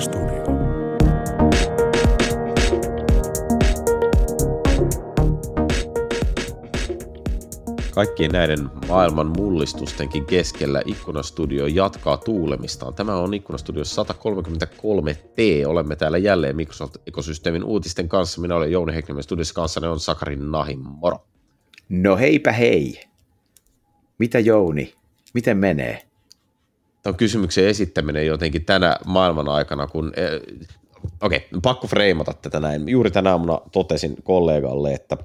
Studio. Kaikkien näiden maailman mullistustenkin keskellä Ikkunastudio jatkaa tuulemistaan. Tämä on Ikkunastudio 133T. Olemme täällä jälleen Microsoft-ekosysteemin uutisten kanssa. Minä olen Jouni Heknimen studiossa kanssa, ne on Sakarin Nahin. Moro. No heipä hei. Mitä Jouni? Miten menee? Tämä kysymyksen esittäminen jotenkin tänä maailman aikana, kun eh, okei, okay, pakko freimata tätä näin. Juuri tänä aamuna totesin kollegalle, että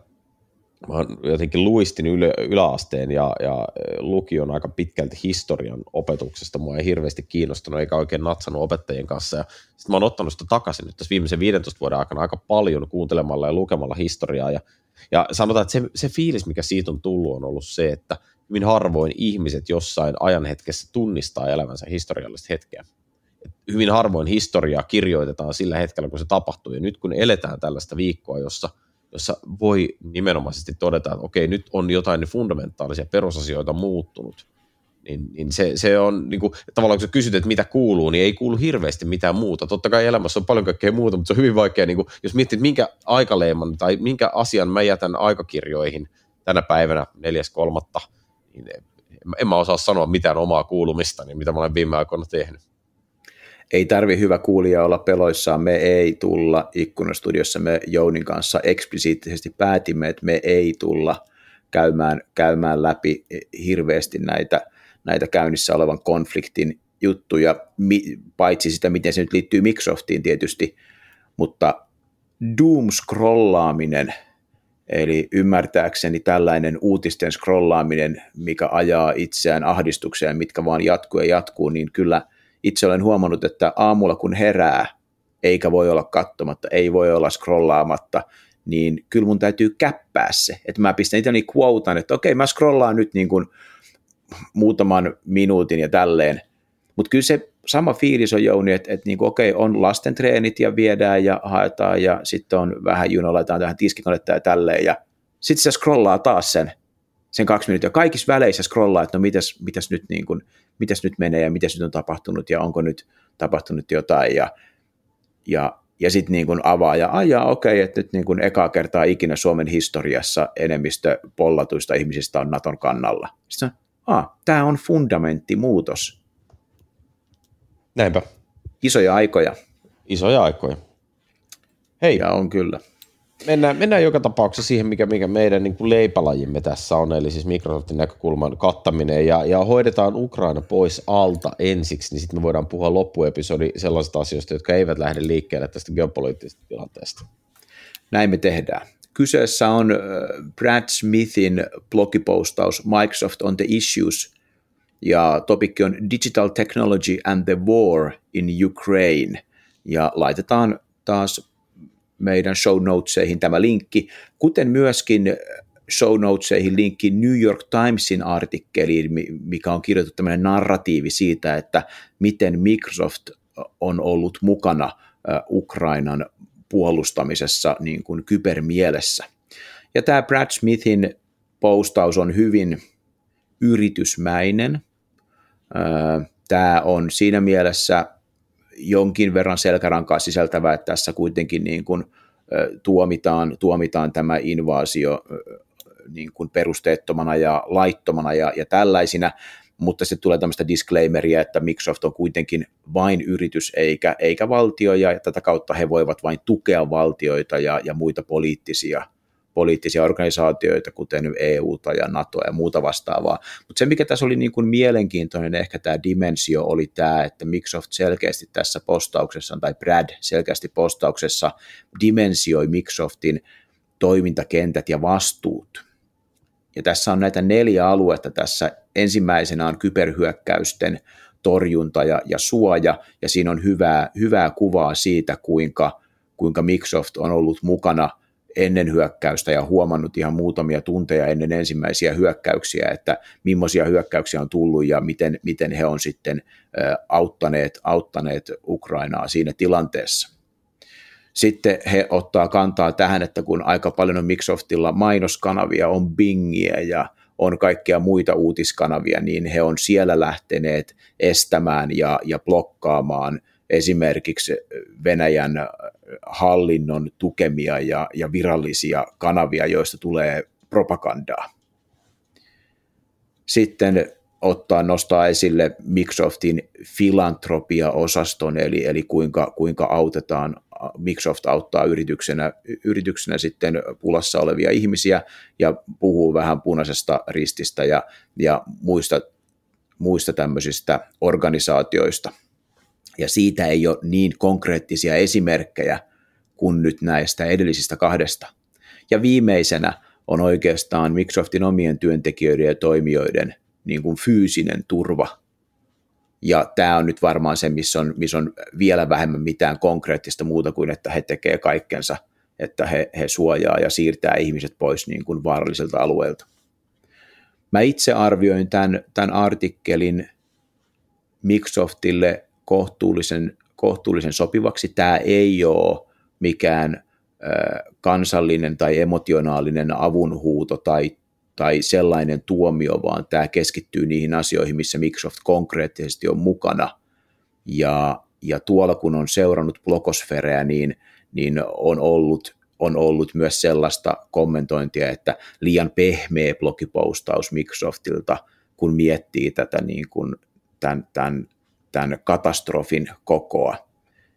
mä jotenkin luistin ylä, yläasteen ja, ja lukion aika pitkälti historian opetuksesta. Mua ei hirveästi kiinnostunut eikä oikein natsannut opettajien kanssa. sitten mä oon ottanut sitä takaisin nyt tässä viimeisen 15 vuoden aikana aika paljon kuuntelemalla ja lukemalla historiaa. Ja, ja sanotaan, että se, se fiilis, mikä siitä on tullut, on ollut se, että hyvin harvoin ihmiset jossain ajanhetkessä tunnistaa elämänsä historiallista hetkeä. Hyvin harvoin historiaa kirjoitetaan sillä hetkellä, kun se tapahtuu. Ja nyt kun eletään tällaista viikkoa, jossa – jossa voi nimenomaisesti todeta, että okei, nyt on jotain fundamentaalisia perusasioita muuttunut, niin, niin se, se on niin kuin, tavallaan kun sä kysyt, että mitä kuuluu, niin ei kuulu hirveästi mitään muuta. Totta kai elämässä on paljon kaikkea muuta, mutta se on hyvin vaikea, niin kuin, jos miettii, minkä aikaleiman tai minkä asian mä jätän aikakirjoihin tänä päivänä 4.3., niin en mä osaa sanoa mitään omaa kuulumista, niin mitä mä olen viime aikoina tehnyt. Ei tarvi hyvä kuulija olla peloissaan, me ei tulla ikkunastudiossa, me Jounin kanssa eksplisiittisesti päätimme, että me ei tulla käymään, käymään läpi hirveästi näitä, näitä käynnissä olevan konfliktin juttuja, paitsi sitä, miten se nyt liittyy Microsoftiin tietysti, mutta doom-scrollaaminen, eli ymmärtääkseni tällainen uutisten scrollaaminen, mikä ajaa itseään ahdistukseen, mitkä vaan jatkuu ja jatkuu, niin kyllä – itse olen huomannut, että aamulla kun herää, eikä voi olla katsomatta, ei voi olla scrollaamatta, niin kyllä mun täytyy käppää se. Että mä pistän itse niin quotan, että okei, mä scrollaan nyt niin kuin muutaman minuutin ja tälleen. Mutta kyllä se sama fiilis on Jouni, että, että niin okei, on lasten treenit ja viedään ja haetaan ja sitten on vähän junolaitetaan tähän tiskikonetta ja tälleen ja sitten se scrollaa taas sen, sen kaksi minuuttia. Kaikissa väleissä scrollaa, että no mitäs, mitäs nyt niin kuin, mitäs nyt menee ja mitäs nyt on tapahtunut ja onko nyt tapahtunut jotain ja, ja, ja sitten niin kuin avaa ja ajaa, okei, että nyt niin kuin ekaa kertaa ikinä Suomen historiassa enemmistö pollatuista ihmisistä on Naton kannalla. Sitten ah, tämä on fundamenttimuutos. Näinpä. Isoja aikoja. Isoja aikoja. Hei. Ja on kyllä mennään, mennään joka tapauksessa siihen, mikä, mikä meidän niin kuin leipälajimme tässä on, eli siis Microsoftin näkökulman kattaminen, ja, ja hoidetaan Ukraina pois alta ensiksi, niin sitten me voidaan puhua loppuepisodi sellaisista asioista, jotka eivät lähde liikkeelle tästä geopoliittisesta tilanteesta. Näin me tehdään. Kyseessä on Brad Smithin blogipostaus Microsoft on the Issues, ja topikki on Digital Technology and the War in Ukraine, ja laitetaan taas meidän show notesihin tämä linkki, kuten myöskin show notesihin linkki New York Timesin artikkeliin, mikä on kirjoitettu tämmöinen narratiivi siitä, että miten Microsoft on ollut mukana Ukrainan puolustamisessa niin kuin kybermielessä. Ja tämä Brad Smithin postaus on hyvin yritysmäinen. Tämä on siinä mielessä jonkin verran selkärankaa sisältävä, että tässä kuitenkin niin kuin, tuomitaan, tuomitaan tämä invaasio niin kuin perusteettomana ja laittomana ja, ja tällaisina, mutta se tulee tämmöistä disclaimeria, että Microsoft on kuitenkin vain yritys eikä, eikä valtio, ja tätä kautta he voivat vain tukea valtioita ja, ja muita poliittisia poliittisia organisaatioita, kuten EUta ja NATOa ja muuta vastaavaa. Mutta se, mikä tässä oli niin kuin mielenkiintoinen, ehkä tämä dimensio, oli tämä, että Microsoft selkeästi tässä postauksessa, tai Brad selkeästi postauksessa dimensioi Microsoftin toimintakentät ja vastuut. Ja tässä on näitä neljä aluetta tässä. Ensimmäisenä on kyberhyökkäysten torjunta ja, ja suoja, ja siinä on hyvää, hyvää kuvaa siitä, kuinka, kuinka Microsoft on ollut mukana – ennen hyökkäystä ja huomannut ihan muutamia tunteja ennen ensimmäisiä hyökkäyksiä, että millaisia hyökkäyksiä on tullut ja miten, miten he on sitten auttaneet, auttaneet Ukrainaa siinä tilanteessa. Sitten he ottaa kantaa tähän, että kun aika paljon on Microsoftilla mainoskanavia, on Bingiä ja on kaikkia muita uutiskanavia, niin he on siellä lähteneet estämään ja, ja blokkaamaan esimerkiksi Venäjän hallinnon tukemia ja, ja virallisia kanavia, joista tulee propagandaa. Sitten ottaa, nostaa esille Microsoftin filantropia-osaston, eli, eli kuinka, kuinka autetaan, Microsoft auttaa yrityksenä, yrityksenä sitten pulassa olevia ihmisiä ja puhuu vähän punaisesta rististä ja, ja muista, muista tämmöisistä organisaatioista. Ja siitä ei ole niin konkreettisia esimerkkejä kuin nyt näistä edellisistä kahdesta. Ja viimeisenä on oikeastaan Microsoftin omien työntekijöiden ja toimijoiden niin kuin fyysinen turva. Ja tämä on nyt varmaan se, missä on, missä on vielä vähemmän mitään konkreettista muuta kuin, että he tekevät kaikkensa, että he, he suojaa ja siirtää ihmiset pois niin kuin vaaralliselta alueelta. Mä itse arvioin tämän, tämän artikkelin Microsoftille kohtuullisen, kohtuullisen sopivaksi. Tämä ei ole mikään kansallinen tai emotionaalinen avunhuuto tai, tai sellainen tuomio, vaan tämä keskittyy niihin asioihin, missä Microsoft konkreettisesti on mukana. Ja, ja tuolla kun on seurannut blogosfereä, niin, niin on, ollut, on ollut myös sellaista kommentointia, että liian pehmeä blogipostaus Microsoftilta, kun miettii tätä niin kuin tämän, tämän, tämän katastrofin kokoa.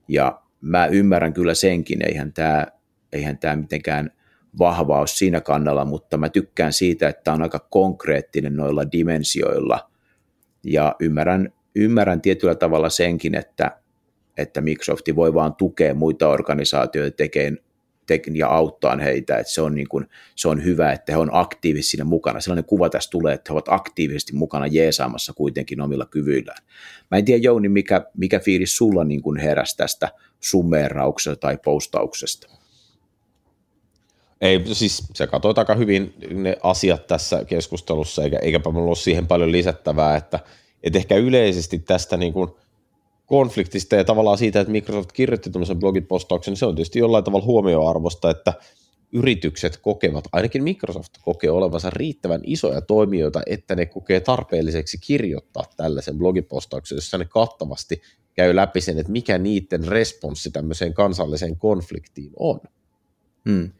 Ja mä ymmärrän kyllä senkin, eihän tämä eihän tämä mitenkään vahva ole siinä kannalla, mutta mä tykkään siitä, että on aika konkreettinen noilla dimensioilla ja ymmärrän, ymmärrän tietyllä tavalla senkin, että, että Microsoft voi vaan tukea muita organisaatioita tekeen, ja auttaa heitä, että se on, niin kuin, se on hyvä, että he on aktiivisesti siinä mukana. Sellainen kuva tässä tulee, että he ovat aktiivisesti mukana jeesaamassa kuitenkin omilla kyvyillään. Mä en tiedä Jouni, mikä, mikä fiilis sulla niin kuin heräsi tästä summeerauksesta tai postauksesta? Ei, siis se katsoi aika hyvin ne asiat tässä keskustelussa, eikä, eikäpä mulla ole siihen paljon lisättävää, että, että ehkä yleisesti tästä niin kuin konfliktista ja tavallaan siitä, että Microsoft kirjoitti tämmöisen blogipostauksen, niin se on tietysti jollain tavalla huomioarvosta, että yritykset kokevat, ainakin Microsoft kokee olevansa riittävän isoja toimijoita, että ne kokee tarpeelliseksi kirjoittaa tällaisen blogipostauksen, jossa ne kattavasti käy läpi sen, että mikä niiden responssi tämmöiseen kansalliseen konfliktiin on. Hmm.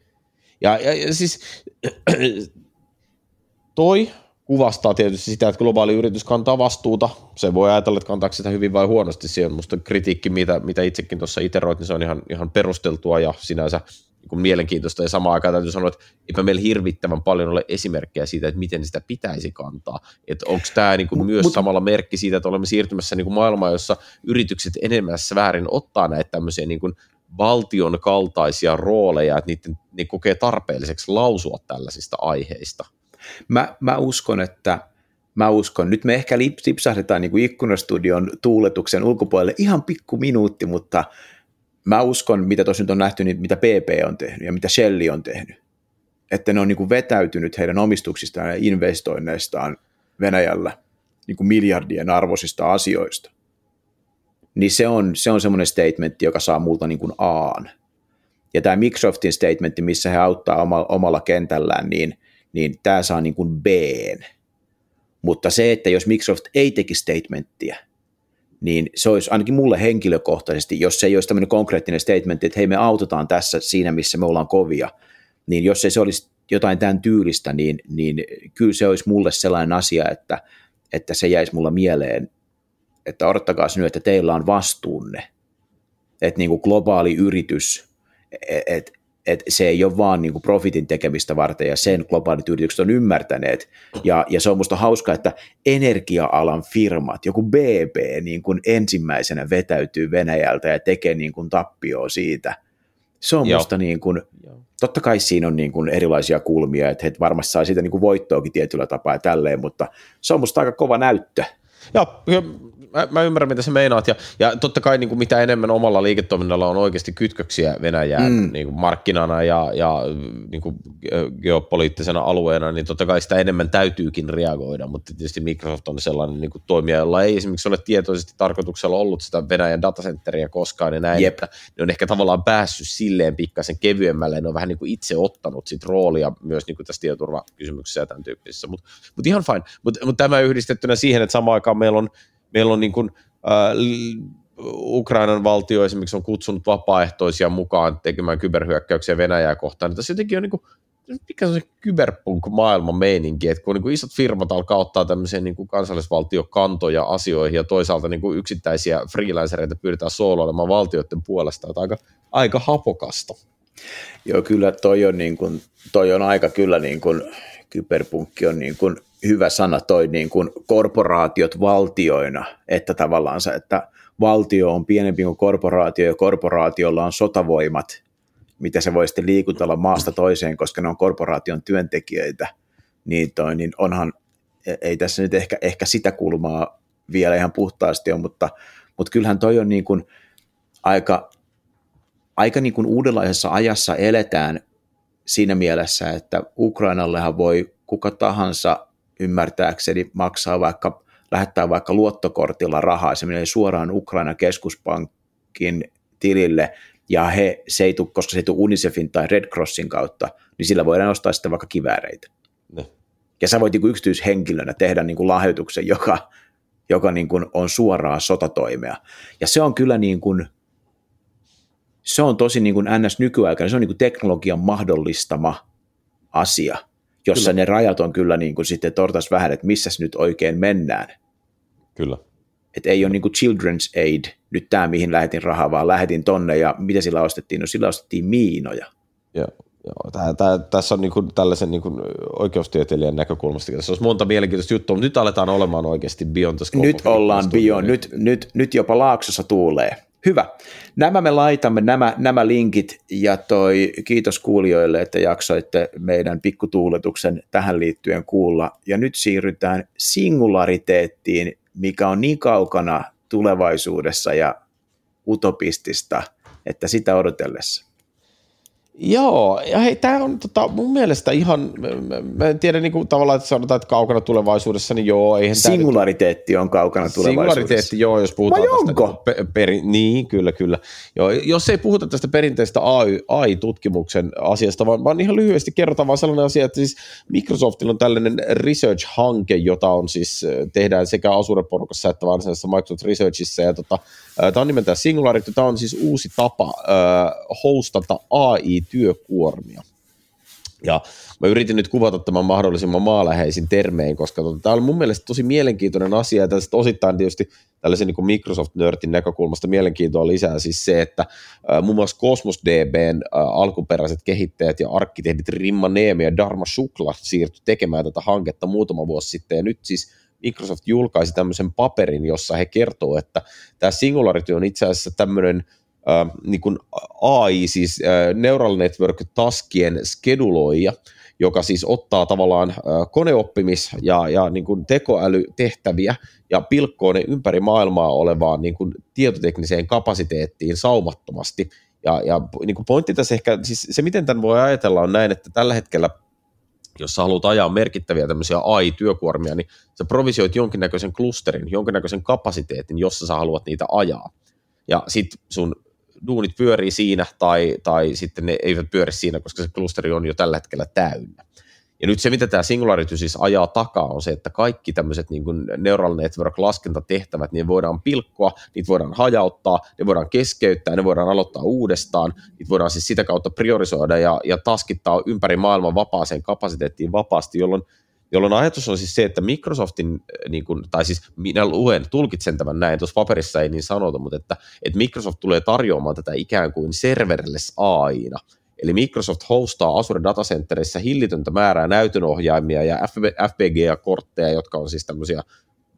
Ja, ja, ja siis toi kuvastaa tietysti sitä, että globaali yritys kantaa vastuuta. Se voi ajatella, että kantaako sitä hyvin vai huonosti. Se on musta kritiikki, mitä, mitä itsekin tuossa iteroit, niin se on ihan, ihan perusteltua ja sinänsä niin mielenkiintoista. Ja samaan aikaan täytyy sanoa, että eipä meillä hirvittävän paljon ole esimerkkejä siitä, että miten sitä pitäisi kantaa. Että onko tämä niin kuin myös Mut, samalla merkki siitä, että olemme siirtymässä niin kuin maailmaan, jossa yritykset enemmässä väärin ottaa näitä tämmöisiä niin kuin valtion kaltaisia rooleja, että niiden, ne kokee tarpeelliseksi lausua tällaisista aiheista? Mä, mä uskon, että mä uskon, nyt me ehkä lipsahdetaan niin kuin ikkunastudion tuuletuksen ulkopuolelle ihan pikku minuutti, mutta mä uskon, mitä tuossa nyt on nähty, niin mitä PP on tehnyt ja mitä Shell on tehnyt. Että ne on niin kuin vetäytynyt heidän omistuksistaan ja investoinneistaan Venäjällä niin kuin miljardien arvoisista asioista niin se on, se on semmoinen statementti, joka saa multa niin kuin Aan. Ja tämä Microsoftin statementti, missä he auttaa omalla kentällään, niin, niin tämä saa niin kuin B. Mutta se, että jos Microsoft ei teki statementtiä, niin se olisi ainakin mulle henkilökohtaisesti, jos se ei olisi tämmöinen konkreettinen statementti, että hei me autetaan tässä siinä, missä me ollaan kovia, niin jos ei se olisi jotain tämän tyylistä, niin, niin kyllä se olisi mulle sellainen asia, että, että se jäisi mulla mieleen että odottakaa nyt, että teillä on vastuunne. Että niin kuin globaali yritys, että et se ei ole vaan niin kuin profitin tekemistä varten ja sen globaalit yritykset on ymmärtäneet. Ja, ja se on musta hauska, että energia-alan firmat, joku BP niin kuin ensimmäisenä vetäytyy Venäjältä ja tekee niin kuin tappioa siitä. Se on Joo. musta niin kuin, totta kai siinä on niin kuin erilaisia kulmia, että he varmasti saa siitä niin kuin voittoakin tietyllä tapaa ja tälleen, mutta se on musta aika kova näyttö. Joo, mä, mä ymmärrän, mitä sä meinaat, ja, ja totta kai niin kuin mitä enemmän omalla liiketoiminnalla on oikeasti kytköksiä Venäjään mm. niin kuin markkinana ja, ja niin kuin geopoliittisena alueena, niin totta kai sitä enemmän täytyykin reagoida, mutta tietysti Microsoft on sellainen niin kuin toimija, jolla ei esimerkiksi ole tietoisesti tarkoituksella ollut sitä Venäjän datacenteria koskaan, ja näin, Jep. että ne on ehkä tavallaan päässyt silleen pikkasen kevyemmälle, ne on vähän niin kuin itse ottanut sit roolia myös niin kuin tässä tietoturvakysymyksessä ja tämän tyyppisissä, mutta mut ihan fine, mutta mut tämä yhdistettynä siihen, että samaan aikaan meillä on meillä on niin kuin, äh, Ukrainan valtio esimerkiksi on kutsunut vapaaehtoisia mukaan tekemään kyberhyökkäyksiä Venäjää kohtaan, tässä jotenkin on niin kuin, mikä on se kyberpunk-maailman meininki, että kun niin kuin isot firmat alkaa ottaa tämmöisiä niin kuin kansallisvaltiokantoja asioihin ja toisaalta niin kuin yksittäisiä freelancereita pyydetään sooloilemaan valtioiden puolesta, että aika, aika hapokasta. Joo, kyllä toi on, niin kuin, toi on aika kyllä niin kuin, kyberpunkki on niin kuin hyvä sana toi niin kuin korporaatiot valtioina, että tavallaan se, että valtio on pienempi kuin korporaatio ja korporaatiolla on sotavoimat, mitä se voi sitten liikutella maasta toiseen, koska ne on korporaation työntekijöitä, niin, toi, niin onhan, e, ei tässä nyt ehkä, ehkä sitä kulmaa vielä ihan puhtaasti ole, mutta, mutta kyllähän toi on niin kuin aika, aika niin kuin uudenlaisessa ajassa eletään siinä mielessä, että Ukrainallehan voi kuka tahansa ymmärtääkseni maksaa vaikka, lähettää vaikka luottokortilla rahaa, se menee suoraan Ukraina keskuspankin tilille, ja he, se ei tule, koska se ei tule UNICEFin tai Red Crossin kautta, niin sillä voidaan ostaa sitten vaikka kivääreitä. Ne. Ja sä voit niin kuin yksityishenkilönä tehdä niin kuin lahjoituksen, joka, joka niin kuin on suoraa sotatoimea. Ja se on kyllä niin kuin, se on tosi niin kuin ns. nykyaikainen, se on niin kuin teknologian mahdollistama asia, jossa kyllä. ne rajat on kyllä niin kuin sitten tortas vähän, että missä nyt oikein mennään. Kyllä. Et ei ole niin kuin children's aid, nyt tämä mihin lähetin rahaa, vaan lähetin tonne ja mitä sillä ostettiin? No sillä ostettiin miinoja. Joo. Joo, tää, tää, tässä on niinku tällaisen niinku oikeustieteilijän näkökulmasta. Tässä olisi monta mielenkiintoista juttua, mutta nyt aletaan olemaan oikeasti Beyond the Nyt ollaan Beyond, nyt, nyt, nyt jopa Laaksossa tuulee. Hyvä. Nämä me laitamme, nämä, nämä linkit, ja toi, kiitos kuulijoille, että jaksoitte meidän pikkutuuletuksen tähän liittyen kuulla. Ja nyt siirrytään singulariteettiin, mikä on niin kaukana tulevaisuudessa ja utopistista, että sitä odotellessa. Joo, ja hei, tämä on tota, mun mielestä ihan, mä, mä en tiedä niin kuin, tavallaan, että sanotaan, että kaukana tulevaisuudessa, niin joo, eihän Singulariteetti nyt, on kaukana tulevaisuudessa. Singulariteetti, joo, jos puhutaan Vai tästä. Onko? Pe, peri, niin, kyllä, kyllä. Joo, jos ei puhuta tästä perinteistä AI-tutkimuksen asiasta, vaan, vaan ihan lyhyesti kerrotaan vaan sellainen asia, että siis Microsoftilla on tällainen research-hanke, jota on siis, tehdään sekä Azure-porukassa että varsinaisessa Microsoft Researchissa, ja tota, tämä on nimeltään Singularity, tämä on siis uusi tapa hostata AI työkuormia. Ja mä yritin nyt kuvata tämän mahdollisimman maaläheisin termein, koska tota, tämä on mun mielestä tosi mielenkiintoinen asia, ja tästä osittain tietysti tällaisen niin Microsoft-nörtin näkökulmasta mielenkiintoa lisää siis se, että äh, muun muassa Cosmos DBn äh, alkuperäiset kehittäjät ja arkkitehdit Rimma Neeme ja Dharma Shukla siirtyi tekemään tätä hanketta muutama vuosi sitten, ja nyt siis Microsoft julkaisi tämmöisen paperin, jossa he kertoo, että tämä Singularity on itse asiassa tämmöinen äh, niin AI, siis äh, Neural Network taskien skeduloija, joka siis ottaa tavallaan koneoppimis- ja, ja niin kuin tekoälytehtäviä ja pilkkoo ne ympäri maailmaa olevaan niin kuin tietotekniseen kapasiteettiin saumattomasti. Ja, ja niin kuin pointti tässä ehkä, siis se miten tämän voi ajatella on näin, että tällä hetkellä jos sä haluat ajaa merkittäviä tämmöisiä AI-työkuormia, niin sä provisioit jonkinnäköisen klusterin, jonkinnäköisen kapasiteetin, jossa sä haluat niitä ajaa. Ja sit sun duunit pyörii siinä tai, tai sitten ne eivät pyöri siinä, koska se klusteri on jo tällä hetkellä täynnä. Ja nyt se, mitä tämä Singularity siis ajaa takaa, on se, että kaikki tämmöiset niin kuin neural network-laskentatehtävät, niin voidaan pilkkoa, niitä voidaan hajauttaa, ne voidaan keskeyttää, ne voidaan aloittaa uudestaan, niitä voidaan siis sitä kautta priorisoida ja, ja taskittaa ympäri maailman vapaaseen kapasiteettiin vapaasti, jolloin jolloin ajatus on siis se, että Microsoftin, niin kuin, tai siis minä luen, tulkitsen tämän näin, tuossa paperissa ei niin sanota, mutta että, että Microsoft tulee tarjoamaan tätä ikään kuin serverless AIna, Eli Microsoft hostaa Azure Datacenterissä hillitöntä määrää näytönohjaimia ja FPGA-kortteja, jotka on siis tämmöisiä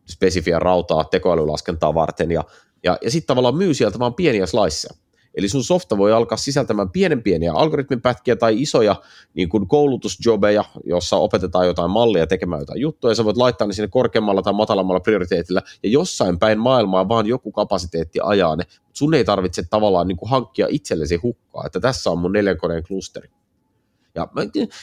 spesifiä rautaa tekoälylaskentaa varten, ja, ja, ja sitten tavallaan myy sieltä vaan pieniä sliceja. Eli sun softa voi alkaa sisältämään pienen pieniä algoritmipätkiä tai isoja niin kuin koulutusjobeja, jossa opetetaan jotain mallia tekemään jotain juttuja, ja sä voit laittaa ne sinne korkeammalla tai matalammalla prioriteetilla, ja jossain päin maailmaa vaan joku kapasiteetti ajaa ne. Sun ei tarvitse tavallaan niin kuin hankkia itsellesi hukkaa, että tässä on mun neljän koneen klusteri. Ja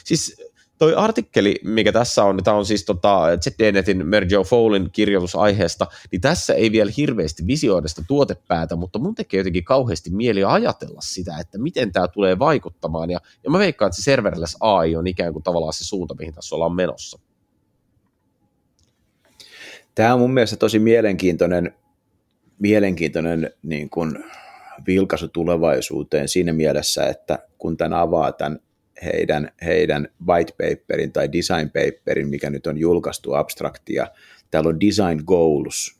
siis toi artikkeli, mikä tässä on, niin tämä on siis tota ZDNetin Merjo Fowlin kirjoitus aiheesta, niin tässä ei vielä hirveästi visioida sitä tuotepäätä, mutta mun tekee jotenkin kauheasti mieli ajatella sitä, että miten tämä tulee vaikuttamaan, ja, ja mä veikkaan, että se serverless AI on ikään kuin tavallaan se suunta, mihin tässä ollaan menossa. Tämä on mun mielestä tosi mielenkiintoinen mielenkiintoinen niin kuin vilkaisu tulevaisuuteen siinä mielessä, että kun tämän avaa tämän heidän, heidän white paperin tai design paperin, mikä nyt on julkaistu abstraktia, täällä on design goals,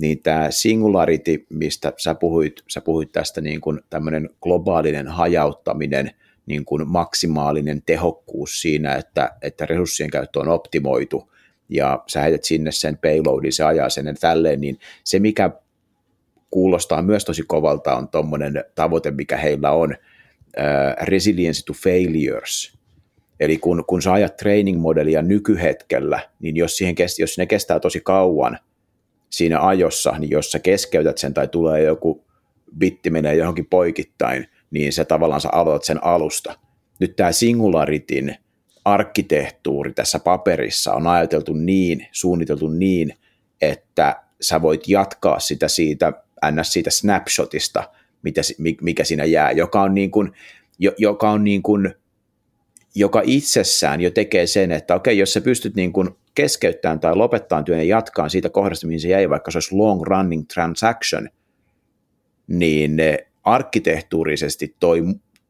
niin tämä singularity, mistä sä puhuit, sä puhuit tästä niin kuin tämmöinen globaalinen hajauttaminen, niin kuin maksimaalinen tehokkuus siinä, että, että resurssien käyttö on optimoitu, ja sä heität sinne sen payloadin, se ajaa sen ja tälleen, niin se mikä kuulostaa myös tosi kovalta on tuommoinen tavoite, mikä heillä on, uh, resilience to failures, Eli kun, kun sä ajat training-modelia nykyhetkellä, niin jos, siihen kesti, jos ne kestää tosi kauan siinä ajossa, niin jos sä keskeytät sen tai tulee joku bitti menee johonkin poikittain, niin se tavallaan sä aloitat sen alusta. Nyt tämä Singularitin arkkitehtuuri tässä paperissa on ajateltu niin, suunniteltu niin, että sä voit jatkaa sitä siitä, ns. siitä snapshotista, mitä, mikä siinä jää, joka on niin kuin, joka on niin kuin, joka itsessään jo tekee sen, että okei, jos sä pystyt niin kuin keskeyttämään tai lopettamaan työn ja jatkaa siitä kohdasta, mihin se jäi, vaikka se olisi long running transaction, niin arkkitehtuurisesti toi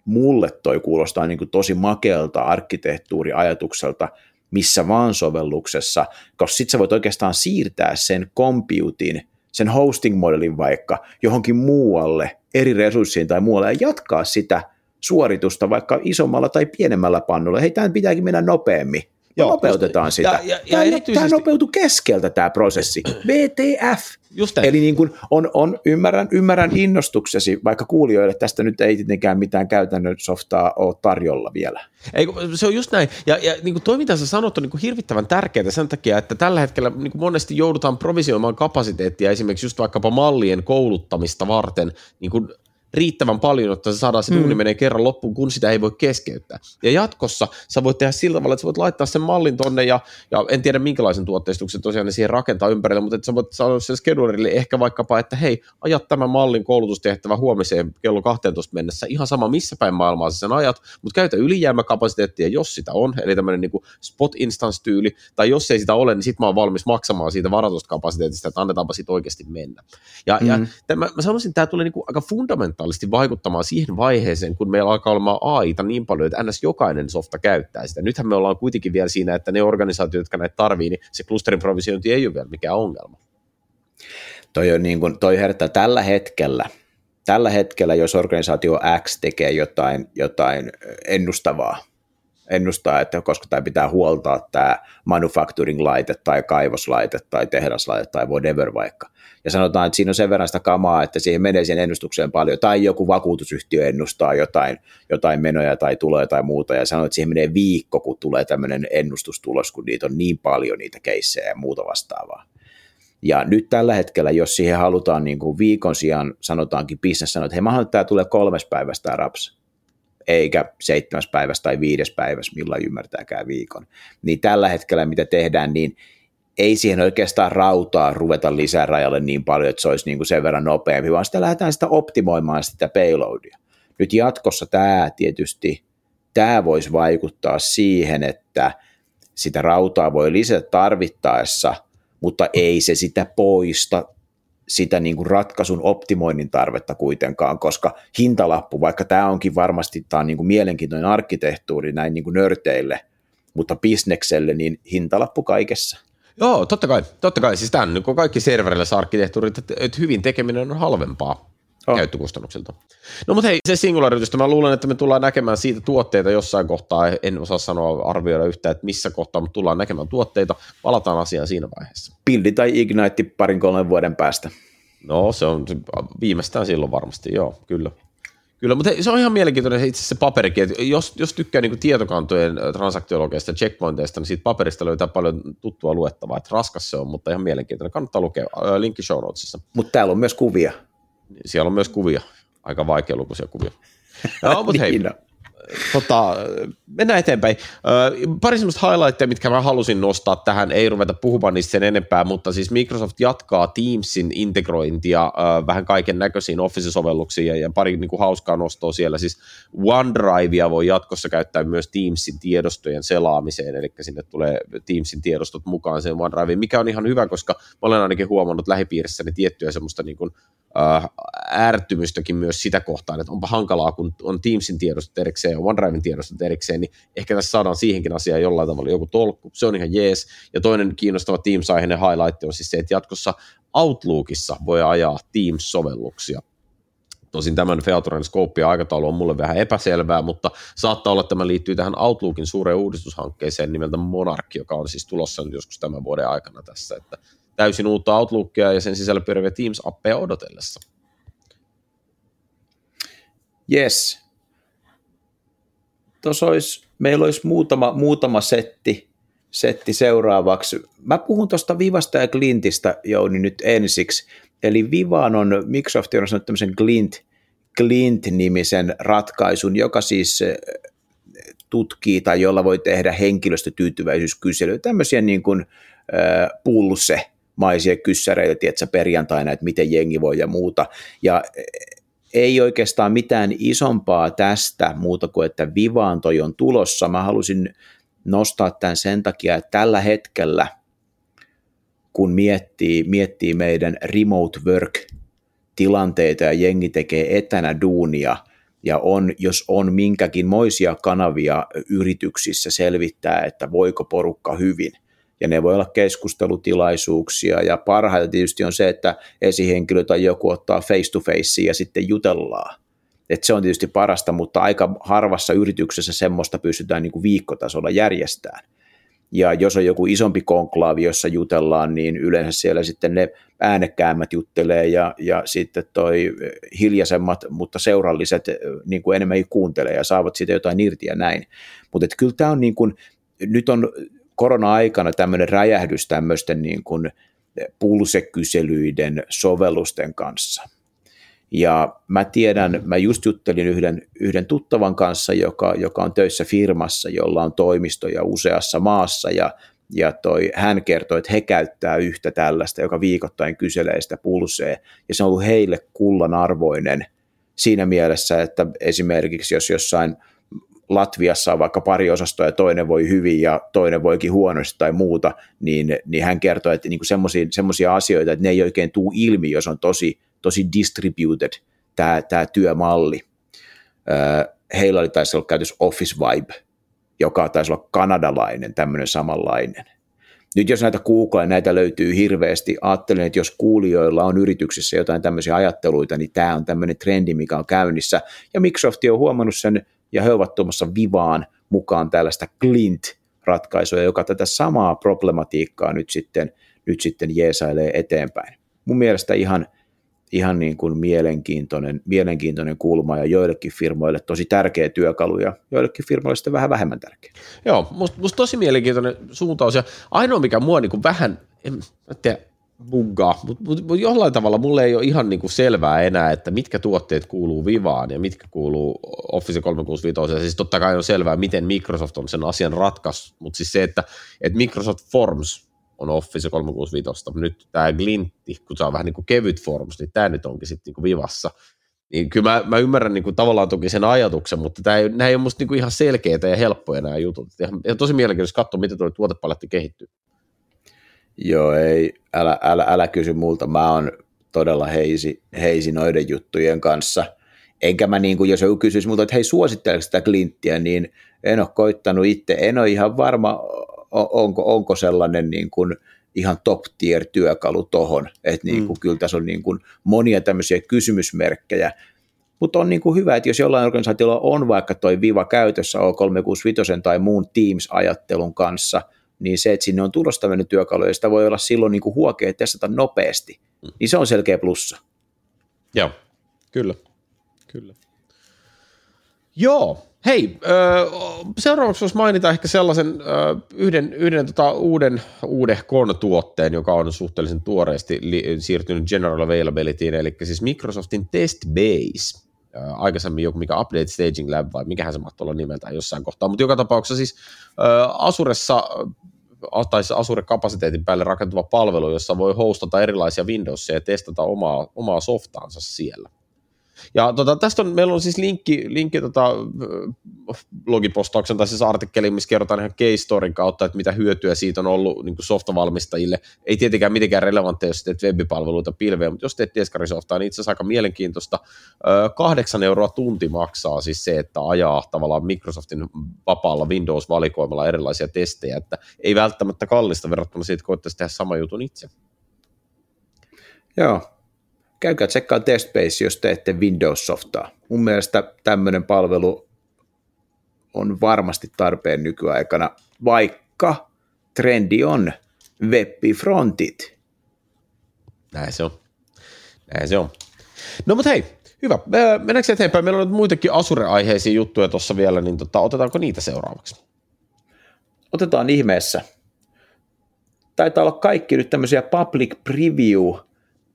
mulle toi kuulostaa niin kuin tosi makealta arkkitehtuuriajatukselta missä vaan sovelluksessa, koska sitten sä voit oikeastaan siirtää sen computin, sen hosting-modelin vaikka johonkin muualle, eri resurssiin tai muualle ja jatkaa sitä suoritusta vaikka isommalla tai pienemmällä pannulla. Hei, tämä pitääkin mennä nopeammin. Joo, nopeutetaan just, sitä. Ja, ja, ja tämä, erityisesti... tämä nopeutuu keskeltä tämä prosessi. BTF. Just Eli niin kuin on, on, ymmärrän, ymmärrän innostuksesi, vaikka kuulijoille tästä nyt ei tietenkään mitään käytännön softaa ole tarjolla vielä. Ei, se on just näin. Ja, ja niin kuin toi, mitä sä sanot, on niin kuin hirvittävän tärkeää sen takia, että tällä hetkellä niin kuin monesti joudutaan provisioimaan kapasiteettia esimerkiksi just vaikkapa mallien kouluttamista varten niin kuin riittävän paljon, että se saadaan se duuni mm. menee kerran loppuun, kun sitä ei voi keskeyttää. Ja jatkossa sä voit tehdä sillä tavalla, että sä voit laittaa sen mallin tonne ja, ja en tiedä minkälaisen tuotteistuksen tosiaan ne siihen rakentaa ympärille, mutta että sä voit sanoa sen schedulerille ehkä vaikkapa, että hei, ajat tämän mallin koulutustehtävä huomiseen kello 12 mennessä, ihan sama missä päin maailmaa sä sen ajat, mutta käytä ylijäämäkapasiteettia, jos sitä on, eli tämmöinen niin spot instance-tyyli, tai jos ei sitä ole, niin sit mä oon valmis maksamaan siitä varatusta kapasiteetista, että annetaanpa sit oikeasti mennä. Ja, mm. ja tämä, mä sanoisin, että tämä tulee niin aika fundamentaali fundamentaalisesti vaikuttamaan siihen vaiheeseen, kun meillä alkaa olemaan AIta niin paljon, että ns. jokainen softa käyttää sitä. Nythän me ollaan kuitenkin vielä siinä, että ne organisaatiot, jotka näitä tarvii, niin se klusterin provisiointi ei ole vielä mikään ongelma. Toi, on niin kuin, toi herättää tällä hetkellä, tällä hetkellä, jos organisaatio X tekee jotain, jotain ennustavaa, ennustaa, että koska tämä pitää huoltaa tämä manufacturing-laite tai kaivoslaite tai tehdaslaite tai whatever vaikka. Ja sanotaan, että siinä on sen verran sitä kamaa, että siihen menee siihen ennustukseen paljon, tai joku vakuutusyhtiö ennustaa jotain, jotain menoja tai tulee tai muuta, ja sanoo, että siihen menee viikko, kun tulee tämmöinen ennustustulos, kun niitä on niin paljon niitä keissejä ja muuta vastaavaa. Ja nyt tällä hetkellä, jos siihen halutaan niin kuin viikon sijaan, sanotaankin business sanoo, että hei, mä tämä tulee kolmes päivästä raps, eikä seitsemäs päivässä tai viides päivässä, millä ymmärtääkään viikon. Niin tällä hetkellä, mitä tehdään, niin ei siihen oikeastaan rautaa ruveta lisää rajalle niin paljon, että se olisi niin kuin sen verran nopeampi, vaan sitä lähdetään sitä optimoimaan sitä payloadia. Nyt jatkossa tämä tietysti, tämä voisi vaikuttaa siihen, että sitä rautaa voi lisätä tarvittaessa, mutta ei se sitä poista sitä niin kuin ratkaisun optimoinnin tarvetta kuitenkaan, koska hintalappu, vaikka tämä onkin varmasti tämä on niin kuin mielenkiintoinen arkkitehtuuri näin niin kuin nörteille, mutta bisnekselle, niin hintalappu kaikessa. Joo, totta kai. Totta kai. Siis tämä on niin kaikki serverille arkkitehtuurit, että hyvin tekeminen on halvempaa oh. käyttökustannuksilta. No mutta hei, se singularitystä, mä luulen, että me tullaan näkemään siitä tuotteita jossain kohtaa, en osaa sanoa arvioida yhtään, että missä kohtaa, mutta tullaan näkemään tuotteita, palataan asiaan siinä vaiheessa. Pildi tai Ignite parin kolmen vuoden päästä. No se on viimeistään silloin varmasti, joo, kyllä. Kyllä, mutta se on ihan mielenkiintoinen itse se paperikin, että jos, jos tykkää niin transaktioologeista transaktiologeista ja checkpointeista, niin siitä paperista löytää paljon tuttua luettavaa, että raskas se on, mutta ihan mielenkiintoinen. Kannattaa lukea, linkki show notesissa. Mutta täällä on myös kuvia. Siellä on myös kuvia, aika vaikealukuisia kuvia. No, mutta hei, niin tota, mennään eteenpäin. Pari semmoista highlightteja, mitkä mä halusin nostaa tähän, ei ruveta puhumaan niistä sen enempää, mutta siis Microsoft jatkaa Teamsin integrointia vähän kaiken näköisiin Office-sovelluksiin ja pari niin kuin hauskaa nostoa siellä. Siis OneDrivea voi jatkossa käyttää myös Teamsin tiedostojen selaamiseen, eli sinne tulee Teamsin tiedostot mukaan sen OneDriveen, mikä on ihan hyvä, koska mä olen ainakin huomannut lähipiirissäni tiettyä semmoista niin kuin, äh, ärtymystäkin myös sitä kohtaan, että onpa hankalaa, kun on Teamsin tiedostot erikseen ja OneDriven tiedostot erikseen, niin ehkä tässä saadaan siihenkin asiaan jollain tavalla joku tolkku, se on ihan jees. Ja toinen kiinnostava Teams-aiheinen highlight on siis se, että jatkossa Outlookissa voi ajaa Teams-sovelluksia. Tosin tämän Featuren scope ja aikataulu on mulle vähän epäselvää, mutta saattaa olla, että tämä liittyy tähän Outlookin suureen uudistushankkeeseen nimeltä Monarch, joka on siis tulossa nyt joskus tämän vuoden aikana tässä, että täysin uutta Outlookia ja sen sisällä pyöriviä Teams-appeja odotellessa. Yes. Tuossa olisi, meillä olisi muutama, muutama setti, setti seuraavaksi. Mä puhun tuosta Vivasta ja Glintistä, Jouni, nyt ensiksi. Eli Vivaan on, Microsoft on sanonut tämmöisen Glint, Glint-nimisen ratkaisun, joka siis eh, tutkii tai jolla voi tehdä henkilöstötyytyväisyyskyselyä, tämmöisiä niin kuin äh, pulse maisia kyssäreitä, tiedätkö, perjantaina, että miten jengi voi ja muuta. Ja ei oikeastaan mitään isompaa tästä muuta kuin, että Vivaan toi on tulossa. Mä halusin nostaa tämän sen takia, että tällä hetkellä, kun miettii, miettii meidän remote work tilanteita ja jengi tekee etänä duunia, ja on, jos on minkäkin moisia kanavia yrityksissä selvittää, että voiko porukka hyvin, ja ne voi olla keskustelutilaisuuksia, ja parhaita tietysti on se, että esihenkilö tai joku ottaa face to face ja sitten jutellaan. Et se on tietysti parasta, mutta aika harvassa yrityksessä semmoista pystytään niin kuin viikkotasolla järjestämään. Ja jos on joku isompi konklaavi, jossa jutellaan, niin yleensä siellä sitten ne äänekkäämmät juttelee ja, ja sitten toi hiljaisemmat, mutta seuralliset niin kuin enemmän kuuntelee ja saavat siitä jotain irti ja näin. Mutta kyllä tämä on niin kuin, nyt on korona-aikana tämmöinen räjähdys tämmöisten niin kuin pulsekyselyiden sovellusten kanssa. Ja mä tiedän, mä just juttelin yhden, yhden tuttavan kanssa, joka, joka on töissä firmassa, jolla on toimistoja useassa maassa, ja, ja toi, hän kertoi, että he käyttää yhtä tällaista, joka viikoittain kyselee sitä pulsea, ja se on ollut heille kullanarvoinen siinä mielessä, että esimerkiksi jos jossain – Latviassa on vaikka pari osastoa ja toinen voi hyvin ja toinen voikin huonosti tai muuta, niin, niin hän kertoo, että niinku semmoisia asioita, että ne ei oikein tuu ilmi, jos on tosi, tosi distributed tämä, tämä työmalli. heillä oli taisi olla käytössä Office Vibe, joka taisi olla kanadalainen, tämmöinen samanlainen. Nyt jos näitä Googlea, näitä löytyy hirveästi, ajattelen, että jos kuulijoilla on yrityksissä jotain tämmöisiä ajatteluita, niin tämä on tämmöinen trendi, mikä on käynnissä. Ja Microsoft on huomannut sen ja he ovat tuomassa Vivaan mukaan tällaista Glint-ratkaisua, joka tätä samaa problematiikkaa nyt sitten, nyt sitten jeesailee eteenpäin. Mun mielestä ihan, ihan niin kuin mielenkiintoinen, mielenkiintoinen kulma ja joillekin firmoille tosi tärkeä työkalu ja joillekin firmoille sitten vähän vähemmän tärkeä. Joo, musta, musta tosi mielenkiintoinen suuntaus ja ainoa mikä mua niin kuin vähän, en tiedä, buggaa, mutta mut, mut jollain tavalla mulle ei ole ihan niinku selvää enää, että mitkä tuotteet kuuluu Vivaan ja mitkä kuuluu Office 365. Ja siis totta kai on selvää, miten Microsoft on sen asian ratkaisu, mutta siis se, että, että Microsoft Forms on Office 365. Nyt tämä Glintti, kun se on vähän niin kuin kevyt Forms, niin tämä nyt onkin sitten niin Vivassa. Niin kyllä mä, mä ymmärrän niin kuin tavallaan toki sen ajatuksen, mutta tämä nämä ei ole musta niin kuin ihan selkeitä ja helppoja nämä jutut. Ja, ja tosi mielenkiintoista katsoa, miten tuo tuotepaletti kehittyy. Joo, ei, älä, älä, älä kysy multa, mä oon todella heisi, heisi noiden juttujen kanssa. Enkä mä niin kuin, jos joku kysyisi multa, että hei suositteleeko sitä Clinttiä, niin en ole koittanut itse, en ole ihan varma, onko, onko sellainen niin kuin ihan top tier työkalu tohon, että niin kuin, mm. kyllä tässä on niin kuin monia tämmöisiä kysymysmerkkejä, mutta on niin kuin hyvä, että jos jollain organisaatiolla on vaikka toi Viva käytössä O365 tai muun Teams-ajattelun kanssa – niin se, että sinne on tulossa tämmöinen työkalu, ja sitä voi olla silloin niin kuin huokea testata nopeasti, mm. niin se on selkeä plussa. Joo, kyllä, kyllä. Joo, hei, seuraavaksi voisi mainita ehkä sellaisen yhden, yhden tota uuden uudehkon tuotteen, joka on suhteellisen tuoreesti li- siirtynyt general availabilityin, eli siis Microsoftin Testbase aikaisemmin joku mikä Update Staging Lab vai mikähän se mahtoi olla nimeltään jossain kohtaa, mutta joka tapauksessa siis Asuressa tai Azure-kapasiteetin päälle rakentuva palvelu, jossa voi hostata erilaisia Windowsia ja testata omaa, omaa softaansa siellä. Ja tota, tästä on, meillä on siis linkki, linkki tota, blogipostauksen tai siis artikkeli, missä kerrotaan ihan case kautta, että mitä hyötyä siitä on ollut niin softavalmistajille. Ei tietenkään mitenkään relevantteja, jos teet webipalveluita pilveen, mutta jos teet Deskarisoftaa, niin itse asiassa aika mielenkiintoista. Kahdeksan euroa tunti maksaa siis se, että ajaa tavallaan Microsoftin vapaalla Windows-valikoimalla erilaisia testejä, että ei välttämättä kallista verrattuna siitä, kun tehdä sama jutun itse. Joo, käykää tsekkaa TestBase, jos teette Windows-softaa. Mun mielestä tämmöinen palvelu on varmasti tarpeen nykyaikana, vaikka trendi on web-frontit. Näin se on. Näin se on. No mutta hei, hyvä. Mennäänkö eteenpäin? Meillä on nyt muitakin Asure-aiheisia juttuja tuossa vielä, niin tota, otetaanko niitä seuraavaksi? Otetaan ihmeessä. Taitaa olla kaikki nyt tämmöisiä public preview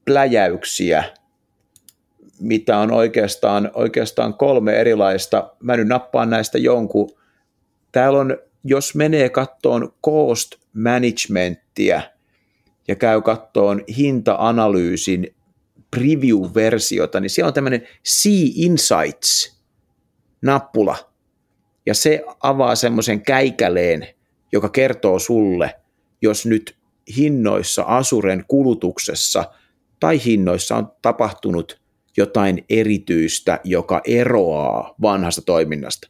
pläjäyksiä, mitä on oikeastaan, oikeastaan kolme erilaista. Mä nyt nappaan näistä jonkun. Täällä on, jos menee kattoon cost managementtia ja käy kattoon hinta-analyysin preview-versiota, niin siellä on tämmöinen See Insights-nappula, ja se avaa semmoisen käikäleen, joka kertoo sulle, jos nyt hinnoissa Asuren kulutuksessa – tai hinnoissa on tapahtunut jotain erityistä, joka eroaa vanhasta toiminnasta.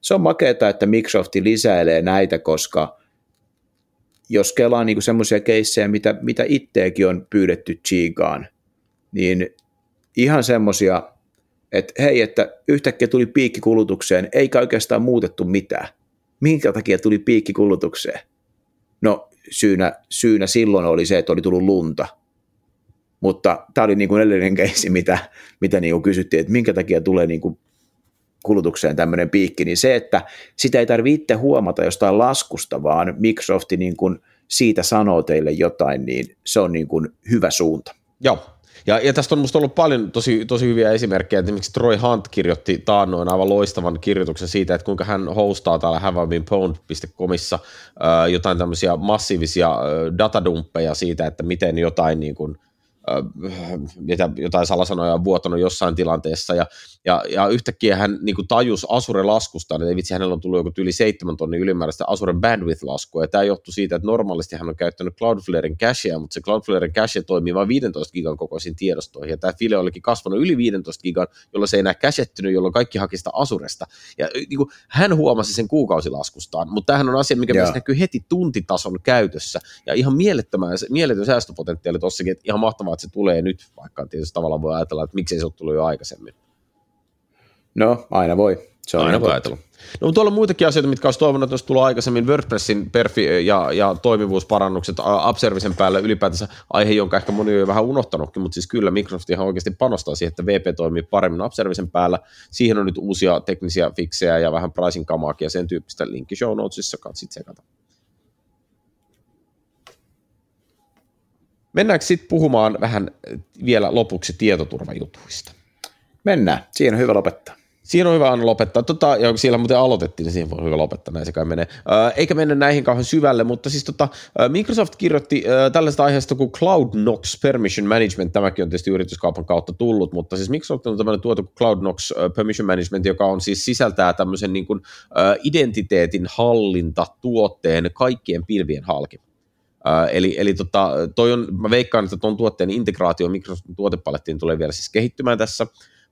Se on makeata, että Microsoft lisäilee näitä, koska jos kelaa niin semmoisia keissejä, mitä, mitä itteekin on pyydetty Chigaan, niin ihan semmoisia, että hei, että yhtäkkiä tuli piikki kulutukseen, eikä oikeastaan muutettu mitään. Minkä takia tuli piikki kulutukseen? No syynä, syynä silloin oli se, että oli tullut lunta – mutta tämä oli niin kuin edellinen keissi, mitä, mitä niin kuin kysyttiin, että minkä takia tulee niin kuin kulutukseen tämmöinen piikki, niin se, että sitä ei tarvitse itse huomata jostain laskusta, vaan Microsoft niin kuin siitä sanoo teille jotain, niin se on niin kuin hyvä suunta. Joo, ja, ja tästä on minusta ollut paljon tosi, tosi hyviä esimerkkejä. Esimerkiksi Troy Hunt kirjoitti taannoin aivan loistavan kirjoituksen siitä, että kuinka hän hostaa täällä haveibeenpwned.comissa äh, jotain tämmöisiä massiivisia äh, datadumppeja siitä, että miten jotain niin kuin, mitä, jotain salasanoja on vuotanut jossain tilanteessa, ja, ja, ja yhtäkkiä hän niin kuin tajusi Asure-laskusta, että vitsi, hänellä on tullut joku yli 7 tonnin ylimääräistä Asure bandwidth-laskua, ja tämä johtui siitä, että normaalisti hän on käyttänyt Cloudflaren cachea, mutta se Cloudflaren cache toimii vain 15 gigan kokoisiin tiedostoihin, ja tämä file olikin kasvanut yli 15 gigan, jolloin se ei enää käsettynyt, jolloin kaikki haki sitä Asuresta, ja niin kuin, hän huomasi sen kuukausilaskustaan, mutta tämähän on asia, mikä myös näkyy heti tuntitason käytössä, ja ihan mielettömän, mieletön säästöpotentiaali tossakin, että ihan mahtavaa, että se tulee nyt, vaikka tietysti tavallaan voi ajatella, että miksei se ole tullut jo aikaisemmin. No, aina voi. Se on aina voi ajatella. No, mutta tuolla on muitakin asioita, mitkä olisi toivonut, että olisi tullut aikaisemmin WordPressin perfi- ja, ja toimivuusparannukset Upservicen päälle ylipäätänsä aihe, jonka ehkä moni on jo vähän unohtanutkin, mutta siis kyllä Microsoft ihan oikeasti panostaa siihen, että VP toimii paremmin Upservicen päällä. Siihen on nyt uusia teknisiä fiksejä ja vähän pricing kamaakin ja sen tyyppistä linkki show notesissa, katsit sekata. Mennäänkö sitten puhumaan vähän vielä lopuksi tietoturvajutuista? Mennään, siinä on hyvä lopettaa. Siinä on hyvä lopettaa. Tota, ja siellä muuten aloitettiin, niin siinä on hyvä lopettaa, näin se kai menee. Eikä mennä näihin kauhean syvälle, mutta siis tota, Microsoft kirjoitti tällaista aiheesta kuin CloudNox Permission Management. Tämäkin on tietysti yrityskaupan kautta tullut, mutta siis Microsoft on tämmöinen tuote kuin CloudNox äh, Permission Management, joka on siis sisältää tämmöisen niin kuin, identiteetin hallinta tuotteen kaikkien pilvien halki. Eli eli tota, toi on, mä veikkaan, että tuon tuotteen integraatio Microsoftin tuotepalettiin tulee vielä siis kehittymään tässä,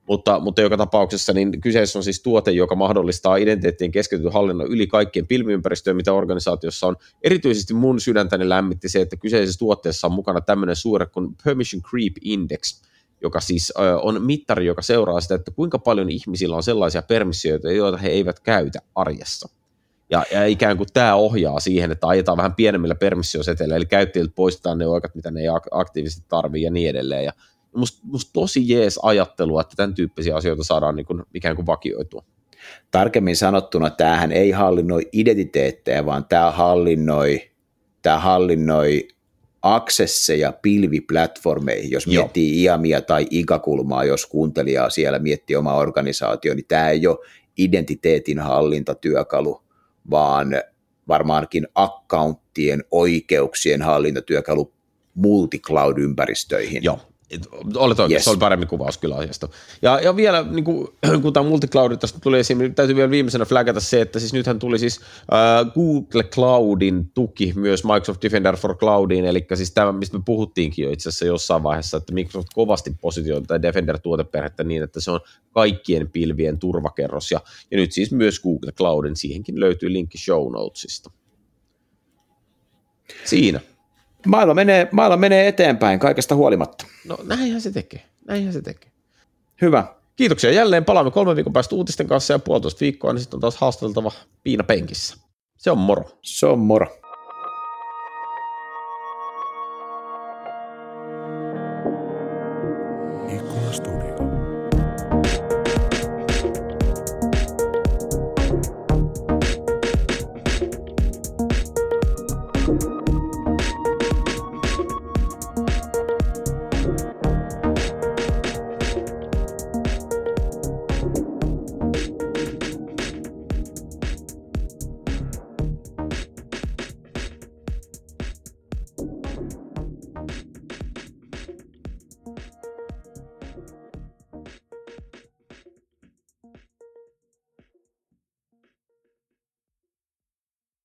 mutta, mutta joka tapauksessa niin kyseessä on siis tuote, joka mahdollistaa identiteettien keskitytyn hallinnon yli kaikkien pilviympäristöön, mitä organisaatiossa on. Erityisesti mun sydäntäni lämmitti se, että kyseisessä tuotteessa on mukana tämmöinen suure kuin Permission Creep Index, joka siis on mittari, joka seuraa sitä, että kuinka paljon ihmisillä on sellaisia permissioita, joita he eivät käytä arjessa. Ja, ja ikään kuin tämä ohjaa siihen, että ajetaan vähän pienemmillä permissioseteleillä, eli käyttäjiltä poistetaan ne oikeat, mitä ne ei aktiivisesti tarvii ja niin edelleen. Ja musta must tosi jees ajattelu, että tämän tyyppisiä asioita saadaan niin kuin, ikään kuin vakioitua. Tarkemmin sanottuna tämähän ei hallinnoi identiteettejä, vaan tämä hallinnoi, tämä hallinnoi aksesseja pilviplatformeihin, jos Joo. miettii IAMia tai IGA-kulmaa, jos kuuntelijaa siellä miettii oma organisaatio, niin tämä ei ole identiteetin hallintatyökalu, vaan varmaankin accounttien oikeuksien hallintatyökalu multicloud-ympäristöihin. Joo, olet oikein, Yes. se oli paremmin kuvaus kyllä asiasta. Ja, ja vielä, niin kuin, kun tämä multicloud tästä tuli esiin, niin täytyy vielä viimeisenä flagata se, että siis nythän tuli siis äh, Google Cloudin tuki myös Microsoft Defender for Cloudiin, eli siis tämä, mistä me puhuttiinkin jo itse asiassa jossain vaiheessa, että Microsoft kovasti positioi tätä Defender-tuoteperhettä niin, että se on kaikkien pilvien turvakerros, ja, ja nyt siis myös Google Cloudin, siihenkin löytyy linkki show notesista. Siinä. Maailma menee, maailma menee eteenpäin kaikesta huolimatta. No näinhän se tekee, näinhän se tekee. Hyvä. Kiitoksia jälleen. Palaamme kolmen viikon päästä uutisten kanssa ja puolitoista viikkoa, niin sitten on taas haasteltava Piina penkissä. Se on moro. Se on moro.